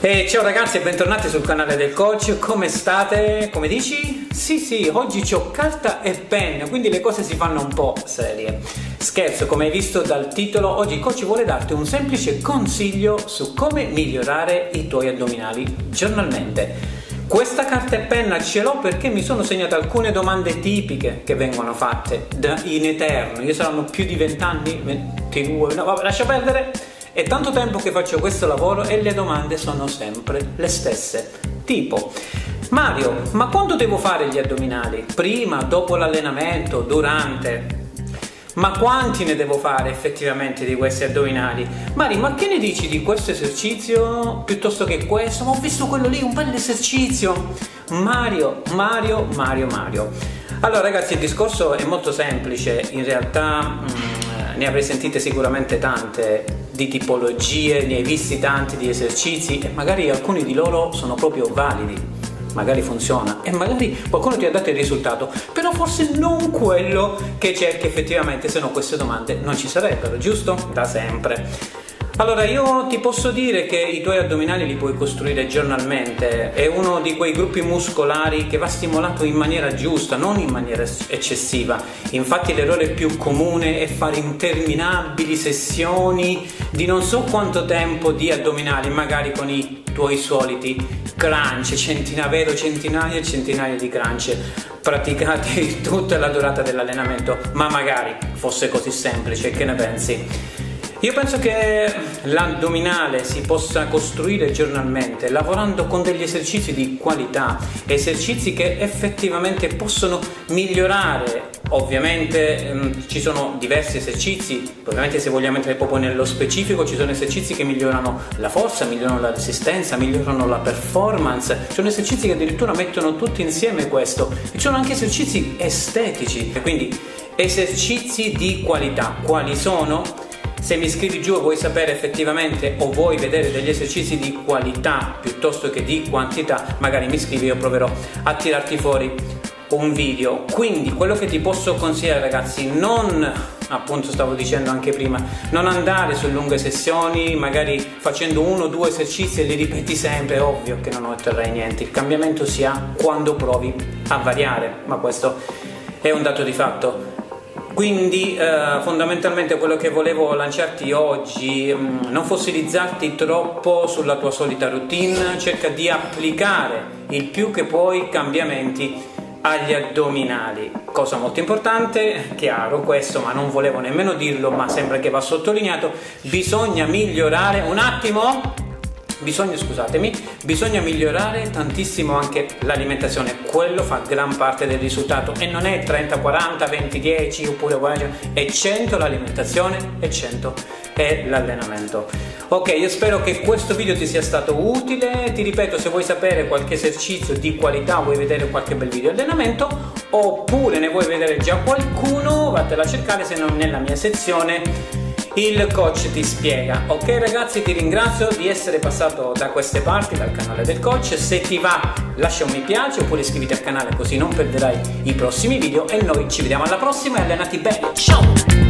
E ciao ragazzi e bentornati sul canale del coach, come state? Come dici? Sì sì, oggi ho carta e penna, quindi le cose si fanno un po' serie. Scherzo, come hai visto dal titolo, oggi il coach vuole darti un semplice consiglio su come migliorare i tuoi addominali giornalmente. Questa carta e penna ce l'ho perché mi sono segnate alcune domande tipiche che vengono fatte in eterno. Io saranno più di 20 anni, 22, no vabbè lascia perdere è tanto tempo che faccio questo lavoro e le domande sono sempre le stesse. Tipo, Mario, ma quando devo fare gli addominali? Prima, dopo l'allenamento, durante? Ma quanti ne devo fare effettivamente di questi addominali? Mario, ma che ne dici di questo esercizio piuttosto che questo? Ma ho visto quello lì, un bel esercizio. Mario, Mario, Mario, Mario. Allora ragazzi il discorso è molto semplice, in realtà mh, mm, ne avrei sentite sicuramente tante di tipologie, ne hai visti tanti di esercizi e magari alcuni di loro sono proprio validi, magari funziona e magari qualcuno ti ha dato il risultato, però forse non quello che cerchi effettivamente, se no queste domande non ci sarebbero, giusto? Da sempre. Allora io ti posso dire che i tuoi addominali li puoi costruire giornalmente, è uno di quei gruppi muscolari che va stimolato in maniera giusta, non in maniera eccessiva. Infatti l'errore più comune è fare interminabili sessioni di non so quanto tempo di addominali, magari con i tuoi soliti crunch, centinaia, centinaia e centinaia di crunch praticati tutta la durata dell'allenamento, ma magari fosse così semplice, che ne pensi? Io penso che l'addominale si possa costruire giornalmente lavorando con degli esercizi di qualità, esercizi che effettivamente possono migliorare. Ovviamente ehm, ci sono diversi esercizi, ovviamente se vogliamo entrare proprio nello specifico ci sono esercizi che migliorano la forza, migliorano la resistenza, migliorano la performance, ci sono esercizi che addirittura mettono tutti insieme questo e ci sono anche esercizi estetici, quindi esercizi di qualità. Quali sono? Se mi scrivi giù e vuoi sapere effettivamente o vuoi vedere degli esercizi di qualità piuttosto che di quantità, magari mi scrivi e io proverò a tirarti fuori un video. Quindi quello che ti posso consigliare ragazzi, non appunto stavo dicendo anche prima, non andare su lunghe sessioni, magari facendo uno o due esercizi e li ripeti sempre, ovvio che non otterrai niente. Il cambiamento si ha quando provi a variare, ma questo è un dato di fatto. Quindi eh, fondamentalmente quello che volevo lanciarti oggi, mh, mm, non fossilizzarti troppo sulla tua solita routine, cerca di applicare il più che puoi cambiamenti agli addominali. Cosa molto importante, chiaro questo, ma non volevo nemmeno dirlo, ma sembra che va sottolineato, bisogna migliorare un attimo bisogna, scusatemi, bisogna migliorare tantissimo anche l'alimentazione, quello fa gran parte del risultato e non è 30, 40, 20, 10 oppure 40, è 100 l'alimentazione e 100 è l'allenamento. Ok, io spero che questo video ti sia stato utile, ti ripeto se vuoi sapere qualche esercizio di qualità, vuoi vedere qualche bel video di allenamento oppure ne vuoi vedere già qualcuno, vattela a cercare se non nella mia sezione il coach ti spiega. Ok ragazzi ti ringrazio di essere passato da queste parti, dal canale del coach. Se ti va lascia un mi piace oppure iscriviti al canale così non perderai i prossimi video e noi ci vediamo alla prossima e allenati bene. Ciao!